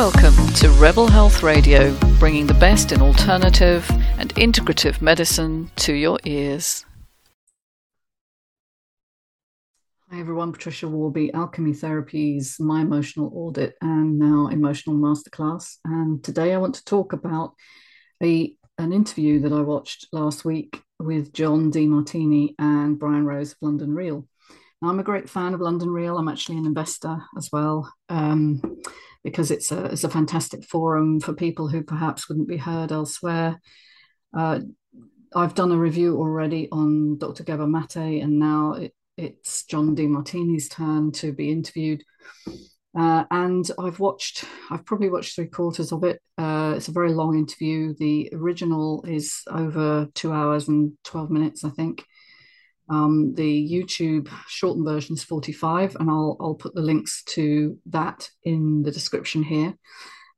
Welcome to Rebel Health Radio, bringing the best in alternative and integrative medicine to your ears. Hi everyone, Patricia Worby, Alchemy Therapies, My Emotional Audit, and now Emotional Masterclass. And today I want to talk about a an interview that I watched last week with John Demartini and Brian Rose of London Real. Now, I'm a great fan of London Real. I'm actually an investor as well. Um, because it's a, it's a fantastic forum for people who perhaps wouldn't be heard elsewhere. Uh, I've done a review already on Dr. Gabor Mate, and now it, it's John Demartini's turn to be interviewed. Uh, and I've watched, I've probably watched three quarters of it. Uh, it's a very long interview. The original is over two hours and 12 minutes, I think. Um, the YouTube shortened version is 45, and I'll, I'll put the links to that in the description here.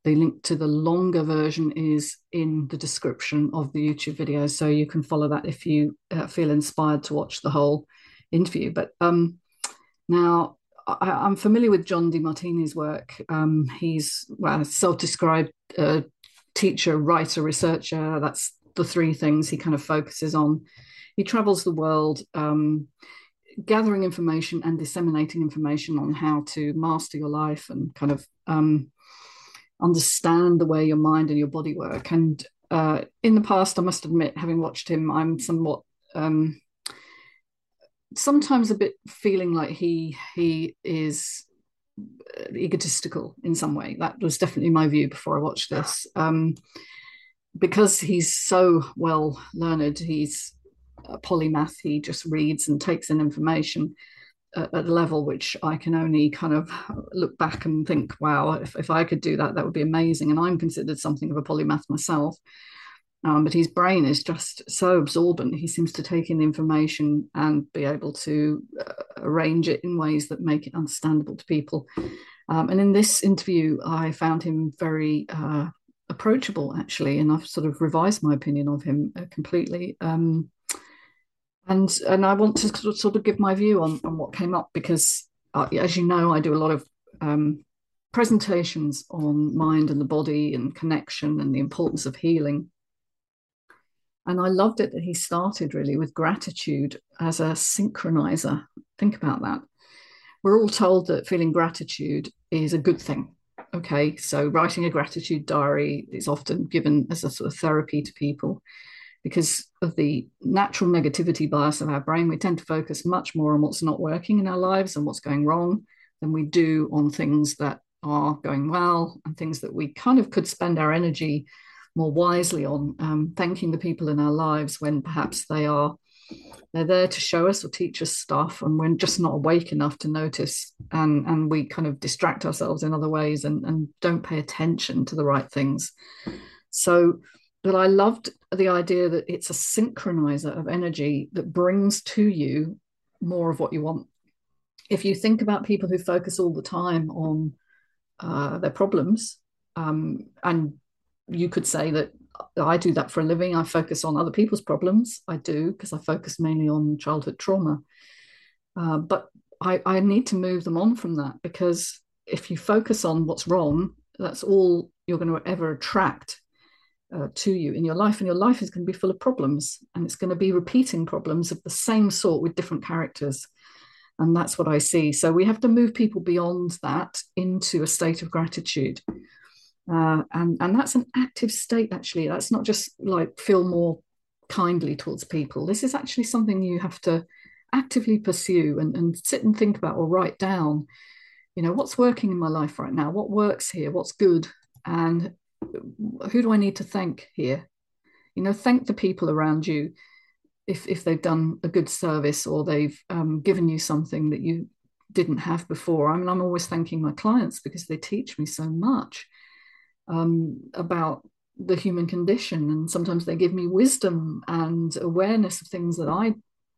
The link to the longer version is in the description of the YouTube video, so you can follow that if you uh, feel inspired to watch the whole interview. But um, now I, am familiar with John Demartini's work. Um, he's well, a self-described uh, teacher, writer, researcher. That's the three things he kind of focuses on he travels the world um, gathering information and disseminating information on how to master your life and kind of um, understand the way your mind and your body work. And uh, in the past, I must admit, having watched him, I'm somewhat um, sometimes a bit feeling like he he is egotistical in some way. That was definitely my view before I watched this. Um, because he's so well learned, he's a polymath. He just reads and takes in information at, at a level which I can only kind of look back and think, wow, if, if I could do that, that would be amazing. And I'm considered something of a polymath myself. Um, but his brain is just so absorbent. He seems to take in information and be able to uh, arrange it in ways that make it understandable to people. Um, and in this interview, I found him very uh, approachable, actually, and I've sort of revised my opinion of him uh, completely. Um, and and I want to sort of give my view on, on what came up because, uh, as you know, I do a lot of um, presentations on mind and the body and connection and the importance of healing. And I loved it that he started really with gratitude as a synchronizer. Think about that. We're all told that feeling gratitude is a good thing. Okay, so writing a gratitude diary is often given as a sort of therapy to people because of the natural negativity bias of our brain, we tend to focus much more on what's not working in our lives and what's going wrong than we do on things that are going well and things that we kind of could spend our energy more wisely on um, thanking the people in our lives when perhaps they are they're there to show us or teach us stuff and we're just not awake enough to notice and and we kind of distract ourselves in other ways and, and don't pay attention to the right things. So but I loved the idea that it's a synchronizer of energy that brings to you more of what you want. If you think about people who focus all the time on uh, their problems, um, and you could say that I do that for a living. I focus on other people's problems. I do because I focus mainly on childhood trauma. Uh, but I, I need to move them on from that because if you focus on what's wrong, that's all you're going to ever attract uh, to you in your life, and your life is going to be full of problems, and it's going to be repeating problems of the same sort with different characters. And that's what I see. So we have to move people beyond that into a state of gratitude. Uh, and, and that's an active state, actually. That's not just like feel more kindly towards people. This is actually something you have to actively pursue and, and sit and think about or write down. You know, what's working in my life right now? What works here? What's good? And who do I need to thank here? You know, thank the people around you if if they've done a good service or they've um, given you something that you didn't have before. I mean, I'm always thanking my clients because they teach me so much um, about the human condition, and sometimes they give me wisdom and awareness of things that I,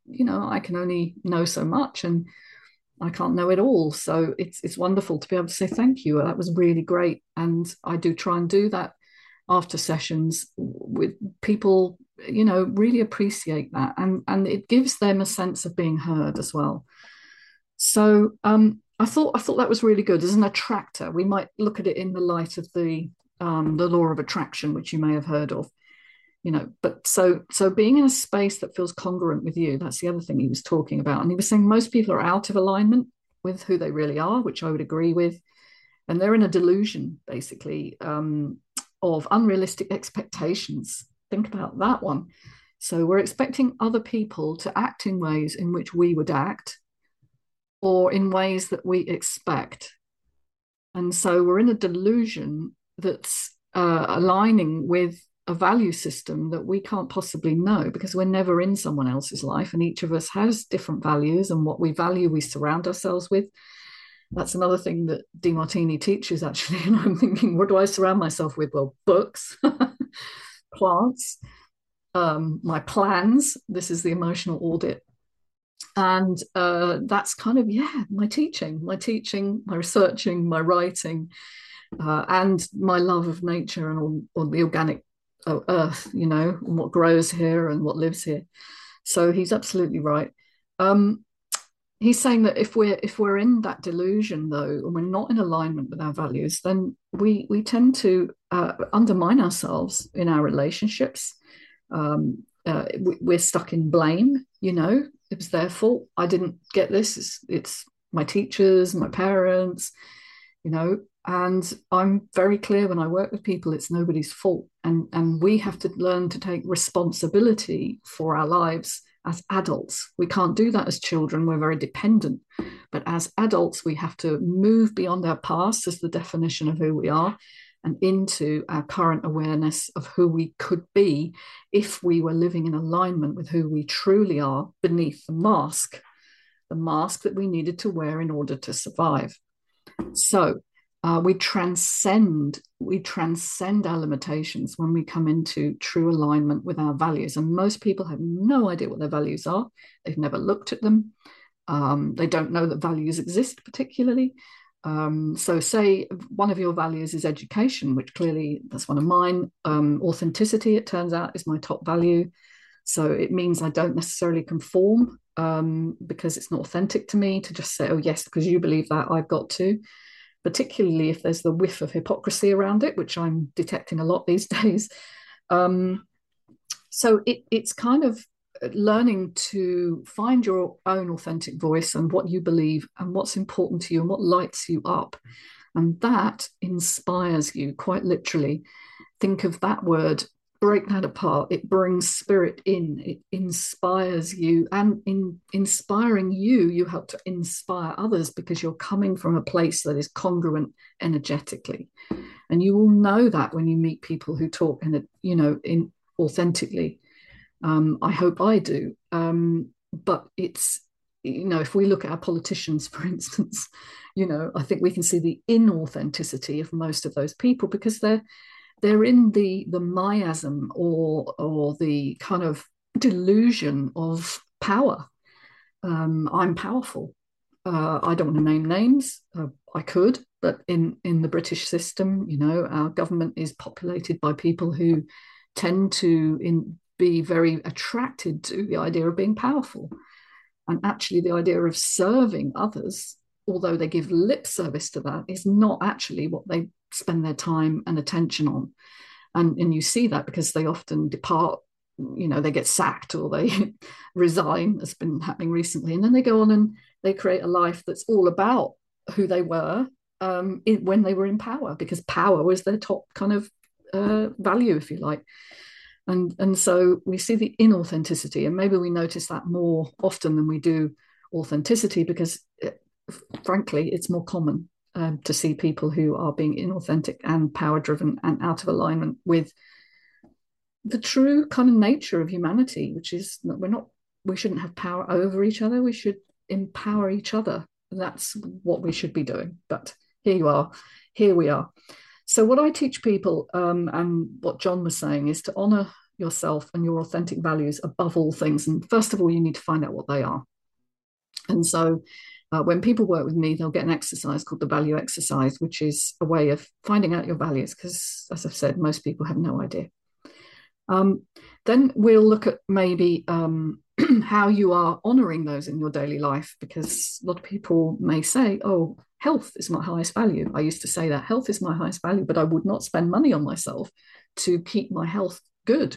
you know, I can only know so much and I can't know it all. So it's it's wonderful to be able to say thank you. That was really great, and I do try and do that after sessions with people. You know, really appreciate that, and and it gives them a sense of being heard as well. So um, I thought I thought that was really good as an attractor. We might look at it in the light of the um, the law of attraction, which you may have heard of. You know, but so so being in a space that feels congruent with you, that's the other thing he was talking about. And he was saying most people are out of alignment with who they really are, which I would agree with. And they're in a delusion, basically, um, of unrealistic expectations. Think about that one. So we're expecting other people to act in ways in which we would act or in ways that we expect. And so we're in a delusion that's uh, aligning with a value system that we can't possibly know because we're never in someone else's life and each of us has different values and what we value we surround ourselves with that's another thing that Demartini teaches actually and i'm thinking what do i surround myself with well books plants um, my plans. This is the emotional audit. And uh, that's kind of, yeah, my teaching, my teaching, my researching, my writing, uh, and my love of nature and all, all the organic uh, earth, you know, and what grows here and what lives here. So he's absolutely right. Um, he's saying that if we're if we're in that delusion though and we're not in alignment with our values then we we tend to uh, undermine ourselves in our relationships um, uh, we, are stuck in blame. You know, it was their fault. I didn't get this. It's, it's my teachers, my parents. You know, and I'm very clear when I work with people, it's nobody's fault, and and we have to learn to take responsibility for our lives as adults. We can't do that as children. We're very dependent. But as adults, we have to move beyond our past as the definition of who we are and into our current awareness of who we could be if we were living in alignment with who we truly are beneath the mask, the mask that we needed to wear in order to survive. So uh, we transcend we transcend our limitations when we come into true alignment with our values and most people have no idea what their values are they've never looked at them um, they don't know that values exist particularly um, so, say one of your values is education, which clearly that's one of mine. Um, authenticity, it turns out, is my top value. So, it means I don't necessarily conform um, because it's not authentic to me to just say, oh, yes, because you believe that, I've got to. Particularly if there's the whiff of hypocrisy around it, which I'm detecting a lot these days. Um, so, it, it's kind of learning to find your own authentic voice and what you believe and what's important to you and what lights you up. And that inspires you quite literally. Think of that word, break that apart. It brings spirit in, it inspires you. And in inspiring you, you help to inspire others because you're coming from a place that is congruent energetically. And you will know that when you meet people who talk in a, you know, in authentically um, I hope I do. Um, but it's, you know, if we look at our politicians, for instance, you know, I think we can see the inauthenticity of most of those people because they're they're in the the miasm or or the kind of delusion of power. Um, I'm powerful. Uh, I don't want to name names. Uh, I could, but in in the British system, you know, our government is populated by people who tend to in be very attracted to the idea of being powerful. And actually, the idea of serving others, although they give lip service to that, is not actually what they spend their time and attention on. And, and you see that because they often depart, you know, they get sacked or they resign, that's been happening recently. And then they go on and they create a life that's all about who they were um, in, when they were in power, because power was their top kind of uh, value, if you like and and so we see the inauthenticity and maybe we notice that more often than we do authenticity because it, frankly it's more common um, to see people who are being inauthentic and power driven and out of alignment with the true kind of nature of humanity which is that we're not we shouldn't have power over each other. We should empower each other. That's what we should be doing. But here you are. Here we are. So, what I teach people, um, and what John was saying, is to honor yourself and your authentic values above all things. And first of all, you need to find out what they are. And so, uh, when people work with me, they'll get an exercise called the value exercise, which is a way of finding out your values, because as I've said, most people have no idea. Um, then we'll look at maybe um, how you are honoring those in your daily life because a lot of people may say oh health is my highest value i used to say that health is my highest value but i would not spend money on myself to keep my health good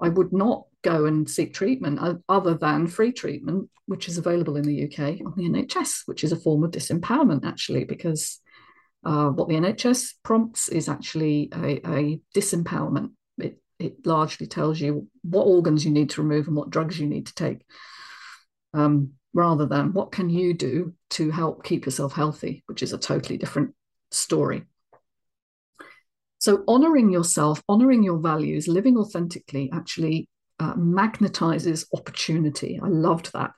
i would not go and seek treatment other than free treatment which is available in the uk on the nhs which is a form of disempowerment actually because uh, what the nhs prompts is actually a, a disempowerment it largely tells you what organs you need to remove and what drugs you need to take, um, rather than what can you do to help keep yourself healthy, which is a totally different story. So, honoring yourself, honoring your values, living authentically actually uh, magnetizes opportunity. I loved that.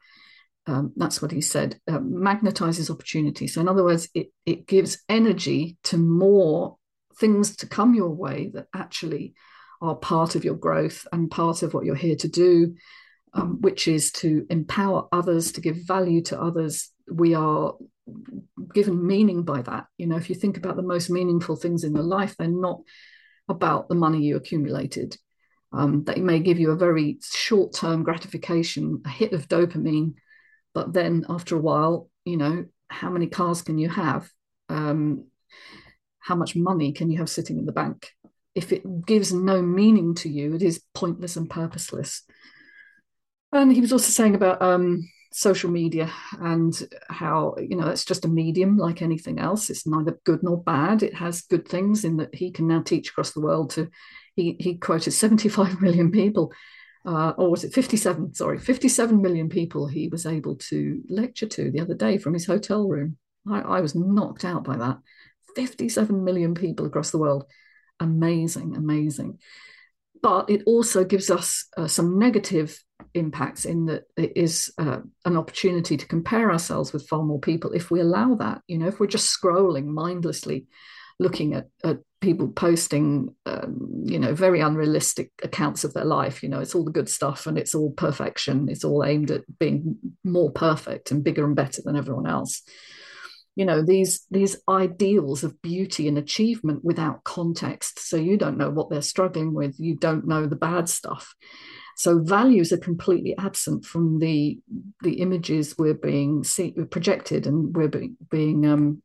Um, that's what he said. Uh, magnetizes opportunity. So, in other words, it, it gives energy to more things to come your way that actually are part of your growth and part of what you're here to do, um, which is to empower others, to give value to others. We are given meaning by that. You know, if you think about the most meaningful things in your life, they're not about the money you accumulated. Um, they may give you a very short term gratification, a hit of dopamine, but then after a while, you know, how many cars can you have? Um, how much money can you have sitting in the bank? if it gives no meaning to you, it is pointless and purposeless. And he was also saying about um, social media and how you know it's just a medium like anything else. It's neither good nor bad. It has good things in that he can now teach across the world to. He he quoted 75 million people, uh, or was it 57? Sorry, 57 million people he was able to lecture to the other day from his hotel room. I, I was knocked out by that. 57 million people across the world amazing, amazing. But it also gives us uh, some negative impacts in that it is uh, an opportunity to compare ourselves with far more people if we allow that. You know, if we're just scrolling mindlessly, looking at, at people posting, um, you know, very unrealistic accounts of their life. You know, it's all the good stuff and it's all perfection. It's all aimed at being more perfect and bigger and better than everyone else you know these these ideals of beauty and achievement without context so you don't know what they're struggling with you don't know the bad stuff so values are completely absent from the the images we're being see, projected and we're being, being um,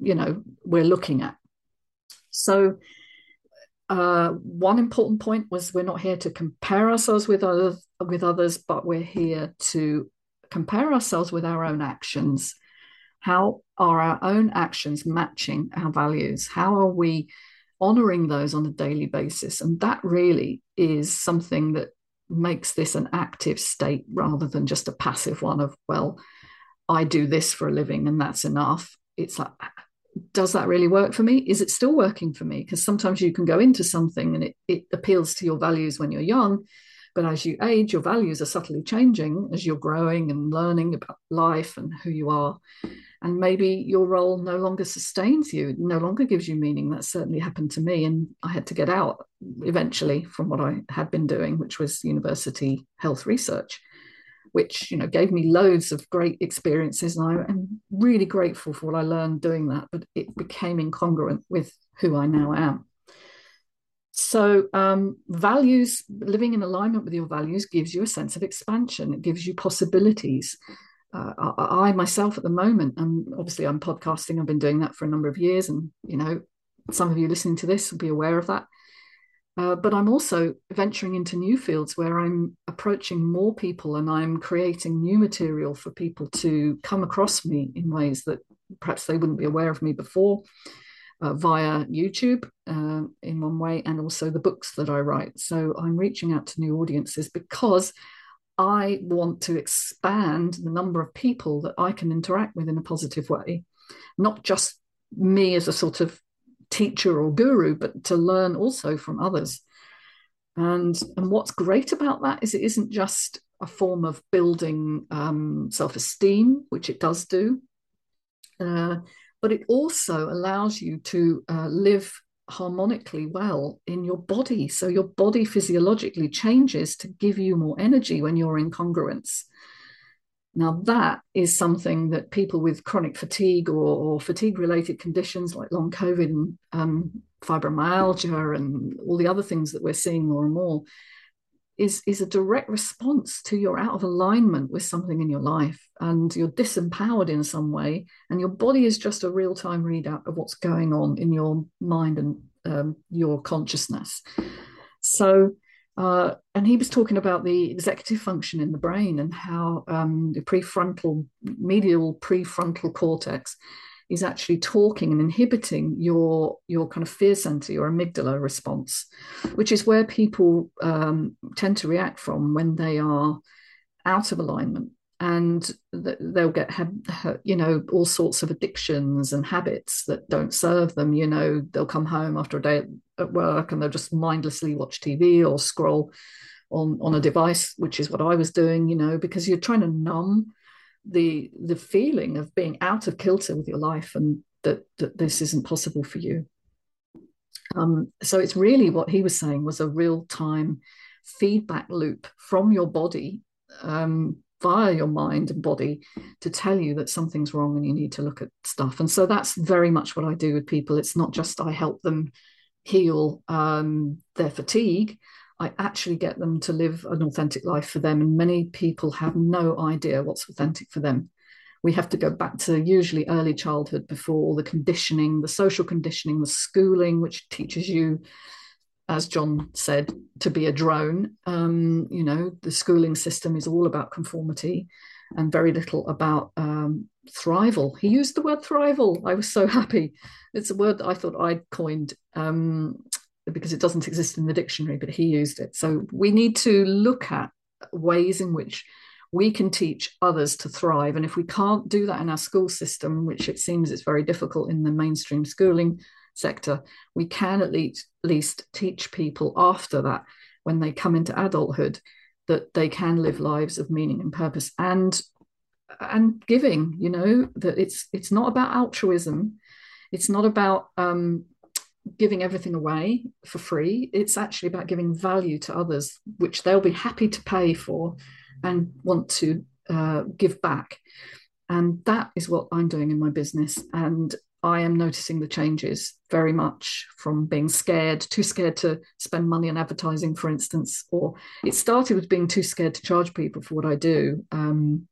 you know we're looking at so uh, one important point was we're not here to compare ourselves with others with others but we're here to compare ourselves with our own actions how are our own actions matching our values? How are we honoring those on a daily basis? And that really is something that makes this an active state rather than just a passive one of, well, I do this for a living and that's enough. It's like, does that really work for me? Is it still working for me? Because sometimes you can go into something and it, it appeals to your values when you're young. But as you age, your values are subtly changing as you're growing and learning about life and who you are and maybe your role no longer sustains you no longer gives you meaning that certainly happened to me and i had to get out eventually from what i had been doing which was university health research which you know gave me loads of great experiences and i am really grateful for what i learned doing that but it became incongruent with who i now am so um, values living in alignment with your values gives you a sense of expansion it gives you possibilities uh, I, myself at the moment, and obviously I'm podcasting. I've been doing that for a number of years, and you know, some of you listening to this will be aware of that. Uh, but I'm also venturing into new fields where I'm approaching more people and I'm creating new material for people to come across me in ways that perhaps they wouldn't be aware of me before uh, via YouTube uh, in one way, and also the books that I write. So I'm reaching out to new audiences because I want to expand the number of people that I can interact with in a positive way, not just me as a sort of teacher or guru, but to learn also from others. And, and what's great about that is it isn't just a form of building um, self esteem, which it does do, uh, but it also allows you to uh, live harmonically well in your body. So your body physiologically changes to give you more energy when you're in congruence. Now, that is something that people with chronic fatigue or, or fatigue related conditions like long COVID and um, fibromyalgia and all the other things that we're seeing more and more, is is a direct response to you're out of alignment with something in your life. And you're disempowered in some way and your body is just a real-time readout of what's going on in your mind and um, your consciousness. So uh, and he was talking about the executive function in the brain and how um, the prefrontal medial prefrontal cortex is actually talking and inhibiting your your kind of fear center, your amygdala response, which is where people um, tend to react from when they are out of alignment and they'll get you know all sorts of addictions and habits that don't serve them you know they'll come home after a day at work and they'll just mindlessly watch tv or scroll on on a device which is what i was doing you know because you're trying to numb the the feeling of being out of kilter with your life and that that this isn't possible for you. Um, so it's really what he was saying was a real time feedback loop from your body um, via your mind and body to tell you that something's wrong and you need to look at stuff and so that's very much what i do with people it's not just i help them heal um, their fatigue I actually get them to live an authentic life for them. And many people have no idea what's authentic for them. We have to go back to usually early childhood before all the conditioning, the social conditioning, the schooling, which teaches you, as John said, to be a drone. Um, you know, the schooling system is all about conformity and very little about um, thrival. He used the word thrival. I was so happy. It's a word that I thought I'd coined. Um, because it doesn't exist in the dictionary, but he used it. So we need to look at ways in which we can teach others to thrive. And if we can't do that in our school system, which it seems it's very difficult in the mainstream schooling sector, we can at least, least teach people after that, when they come into adulthood, that they can live lives of meaning and purpose and and giving. You know that it's it's not about altruism. It's not about um, giving everything away for free. It's actually about giving value to others, which they'll be happy to pay for and want to uh, give back. And that is what I'm doing in my business. And I am noticing the changes very much from being scared, too scared to spend money on advertising, for instance, or it started with being too scared to charge people for what I do. Um,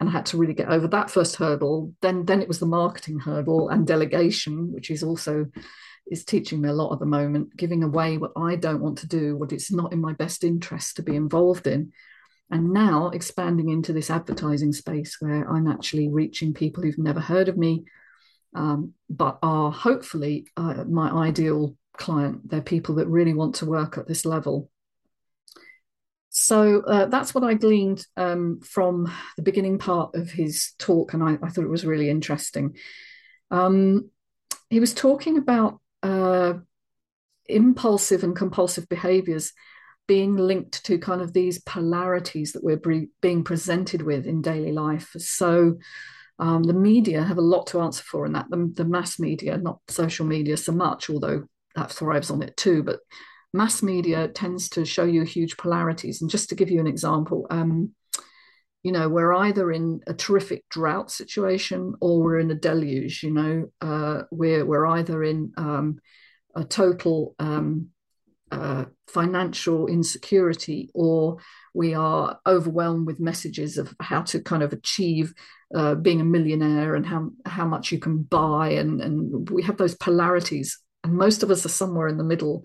and I had to really get over that first hurdle. Then, then it was the marketing hurdle and delegation, which is also is teaching me a lot at the moment, giving away what I don't want to do, what it's not in my best interest to be involved in. And now expanding into this advertising space where I'm actually reaching people who've never heard of me, um, but are hopefully uh, my ideal client. They're people that really want to work at this level. So uh, that's what I gleaned um, from the beginning part of his talk, and I, I thought it was really interesting. Um, he was talking about uh, impulsive and compulsive behaviors being linked to kind of these polarities that we're being presented with in daily life. So um, the media have a lot to answer for in that. The, the, mass media, not social media so much, although that thrives on it too, but mass media tends to show you huge polarities. And just to give you an example, um, you know we're either in a terrific drought situation or we're in a deluge you know uh, we're we're either in um, a total um, uh, financial insecurity or we are overwhelmed with messages of how to kind of achieve uh, being a millionaire and how how much you can buy and and we have those polarities and most of us are somewhere in the middle.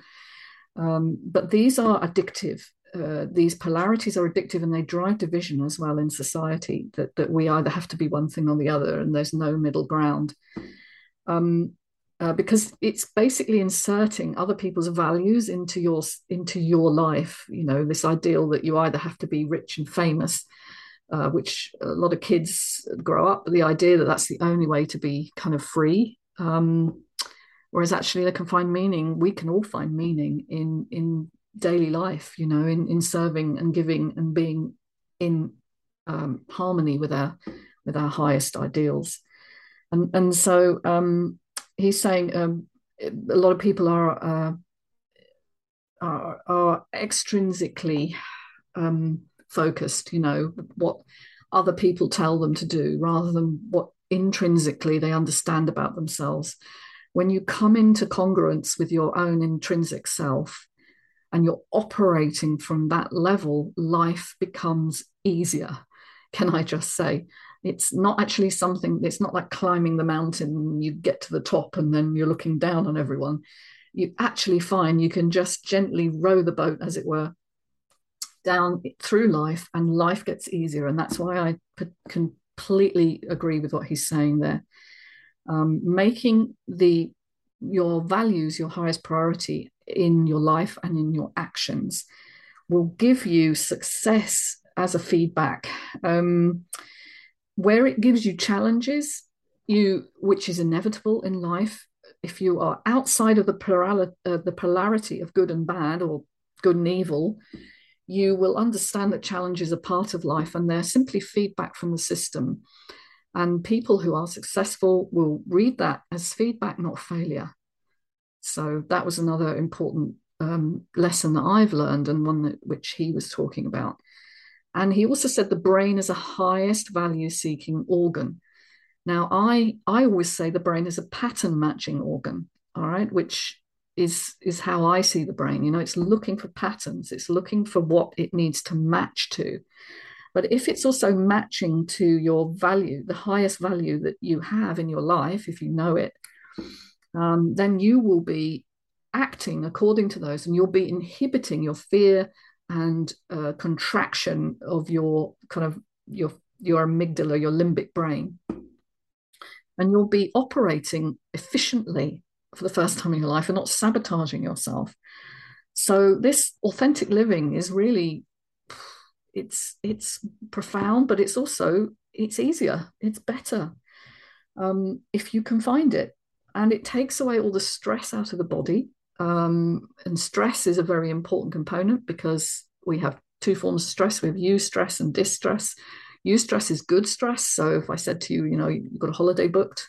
Um, but these are addictive uh, these polarities are addictive and they drive division as well in society that, that we either have to be one thing or the other and there's no middle ground. Um, uh, because it's basically inserting other people's values into your into your life you know this ideal that you either have to be rich and famous uh, which a lot of kids grow up the idea that that's the only way to be kind of free um, whereas actually they can find meaning we can all find meaning in in daily life, you know, in, in serving and giving and being in um, harmony with our with our highest ideals. And and so um, he's saying um, a lot of people are uh, are, are extrinsically um, focused, you know, what other people tell them to do rather than what intrinsically they understand about themselves. When you come into congruence with your own intrinsic self, and you're operating from that level, life becomes easier. Can I just say? It's not actually something, it's not like climbing the mountain, you get to the top and then you're looking down on everyone. You actually find you can just gently row the boat, as it were, down through life and life gets easier. And that's why I completely agree with what he's saying there. Um, making the your values your highest priority in your life and in your actions will give you success as a feedback. Um, where it gives you challenges, you which is inevitable in life, if you are outside of the, plurali- uh, the polarity of good and bad or good and evil, you will understand that challenges are part of life and they're simply feedback from the system. And people who are successful will read that as feedback, not failure. So that was another important um, lesson that I've learned and one that which he was talking about. And he also said the brain is a highest value seeking organ. Now, I, I always say the brain is a pattern matching organ, all right, which is, is how I see the brain. You know, it's looking for patterns, it's looking for what it needs to match to. But if it's also matching to your value, the highest value that you have in your life, if you know it, um, then you will be acting according to those and you'll be inhibiting your fear and uh, contraction of your kind of your your amygdala your limbic brain. And you'll be operating efficiently for the first time in your life and not sabotaging yourself. So this authentic living is really it's it's profound but it's also it's easier it's better um, if you can find it. And it takes away all the stress out of the body. Um, and stress is a very important component because we have two forms of stress we have eustress and distress. Eustress is good stress. So if I said to you, you know, you've got a holiday booked,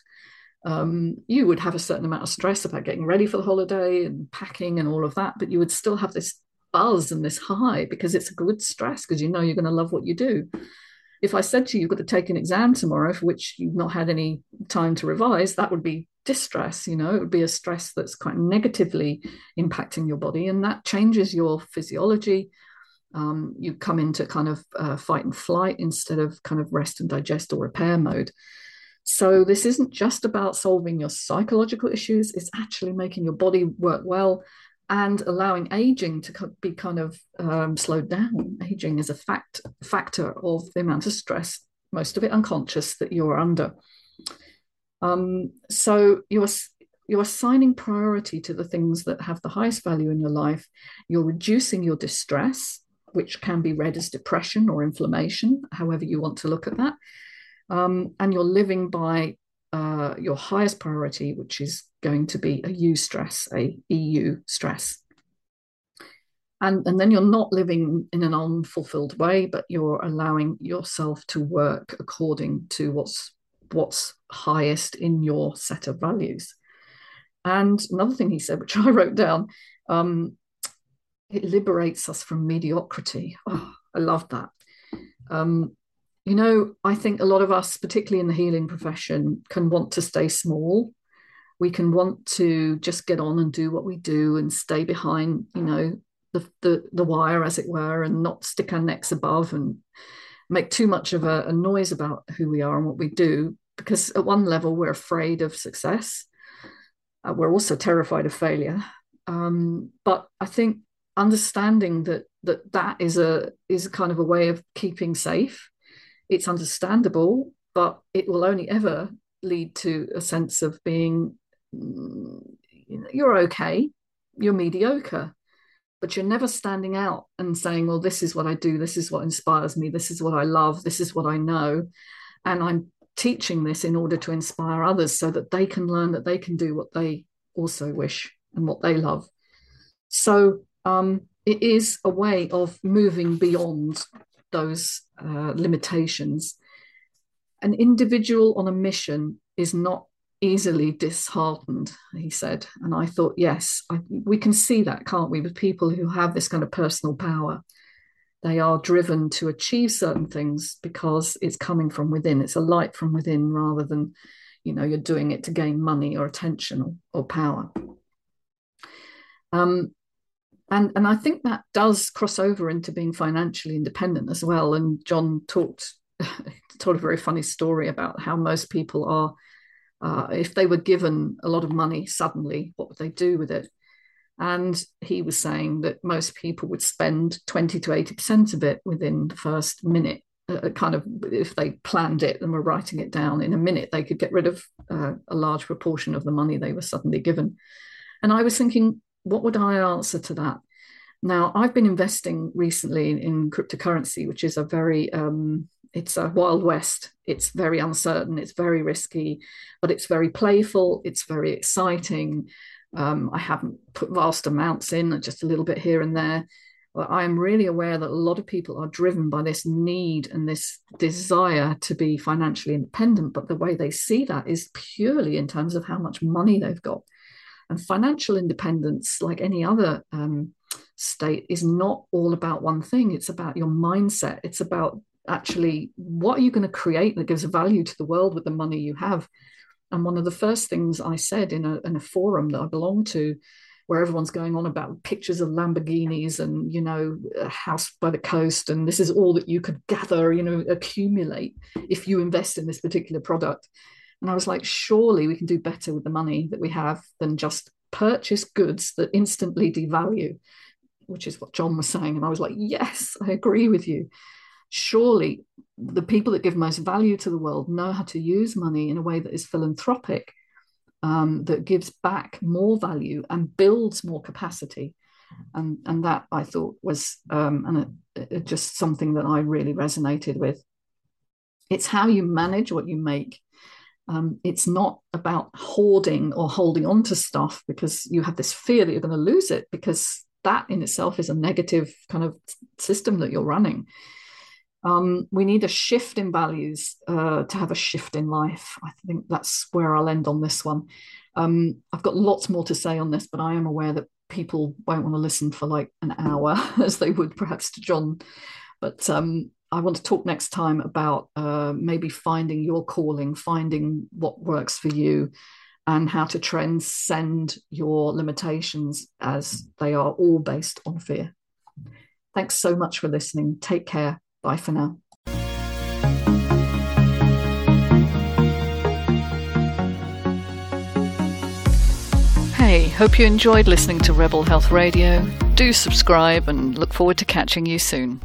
um, you would have a certain amount of stress about getting ready for the holiday and packing and all of that, but you would still have this buzz and this high because it's a good stress because you know you're going to love what you do if I said to you, you've got to take an exam tomorrow for which you've not had any time to revise, that would be distress. You know, it would be a stress that's quite negatively impacting your body, and that changes your physiology. Um, you come into kind of uh, fight and flight instead of kind of rest and digest or repair mode. So, this isn't just about solving your psychological issues, it's actually making your body work well and allowing aging to be kind of um, slowed down. Aging is a fact factor of the amount of stress, most of it unconscious, that you're under. Um, so you're you're assigning priority to the things that have the highest value in your life. You're reducing your distress, which can be read as depression or inflammation, however you want to look at that. Um, and you're living by uh, your highest priority, which is going to be a eustress, a EU stress. And, and then you're not living in an unfulfilled way, but you're allowing yourself to work according to what's what's highest in your set of values. And another thing he said, which I wrote down, um, it liberates us from mediocrity. Oh, I love that. Um, you know, I think a lot of us, particularly in the healing profession, can want to stay small. We can want to just get on and do what we do and stay behind, you know, the the, the wire, as it were, and not stick our necks above and make too much of a, a noise about who we are and what we do. Because at one level, we're afraid of success. Uh, we're also terrified of failure. Um, but I think understanding that that that is a is kind of a way of keeping safe it's understandable, but it will only ever lead to a sense of being you're okay, you're mediocre, but you're never standing out and saying, well, this is what I do, this is what inspires me, this is what I love, this is what I know. And I'm teaching this in order to inspire others so that they can learn that they can do what they also wish and what they love. So um, it is a way of moving beyond those uh, limitations. An individual on a mission is not easily disheartened, he said. And I thought, yes, I, we can see that, can't we, with people who have this kind of personal power. They are driven to achieve certain things because it's coming from within. It's a light from within rather than, you know, you're doing it to gain money or attention or, or power. Um, and and I think that does cross over into being financially independent as well. And John talked told a very funny story about how most people are, uh, if they were given a lot of money suddenly, what would they do with it? And he was saying that most people would spend 20 to 80% of it within the first minute. Uh, kind of, if they planned it and were writing it down in a minute, they could get rid of uh, a large proportion of the money they were suddenly given. And I was thinking, what would I answer to that? Now, I've been investing recently in cryptocurrency, which is a very um, it's a wild west. It's very uncertain. It's very risky, but it's very playful. It's very exciting. Um, I haven't put vast amounts in, just a little bit here and there. But I am really aware that a lot of people are driven by this need and this desire to be financially independent. But the way they see that is purely in terms of how much money they've got. And financial independence, like any other um, state, is not all about one thing. It's about your mindset. It's about actually what are you going to create that gives value to the world with the money you have? And one of the first things i said in a, in a forum that i belong to where everyone's going on about pictures of lamborghinis and you know a house by the coast and this is all that you could gather you know accumulate if you invest in this particular product. And i was like surely we can do better with the money that we have than just purchase goods that instantly devalue which is what john was saying. And i was like yes i agree with you surely the people that give most value to the world know how to use money in a way that is philanthropic, um, that gives back more value and builds more capacity. And, and that I thought was um, and it, it just something that I really resonated with. It's how you manage what you make. Um, it's not about hoarding or holding on to stuff because you have this fear that you're going to lose it because that in itself is a negative kind of system that you're running um, we need a shift in values uh, to have a shift in life. I think that's where I'll end on this one. Um, I've got lots more to say on this, but I am aware that people won't want to listen for like an hour as they would perhaps to John. But um, I want to talk next time about uh, maybe finding your calling, finding what works for you, and how to transcend your limitations as they are all based on fear. Thanks so much for listening. Take care. Bye for now. Hey, hope you enjoyed listening to Rebel Health Radio. Do subscribe and look forward to catching you soon.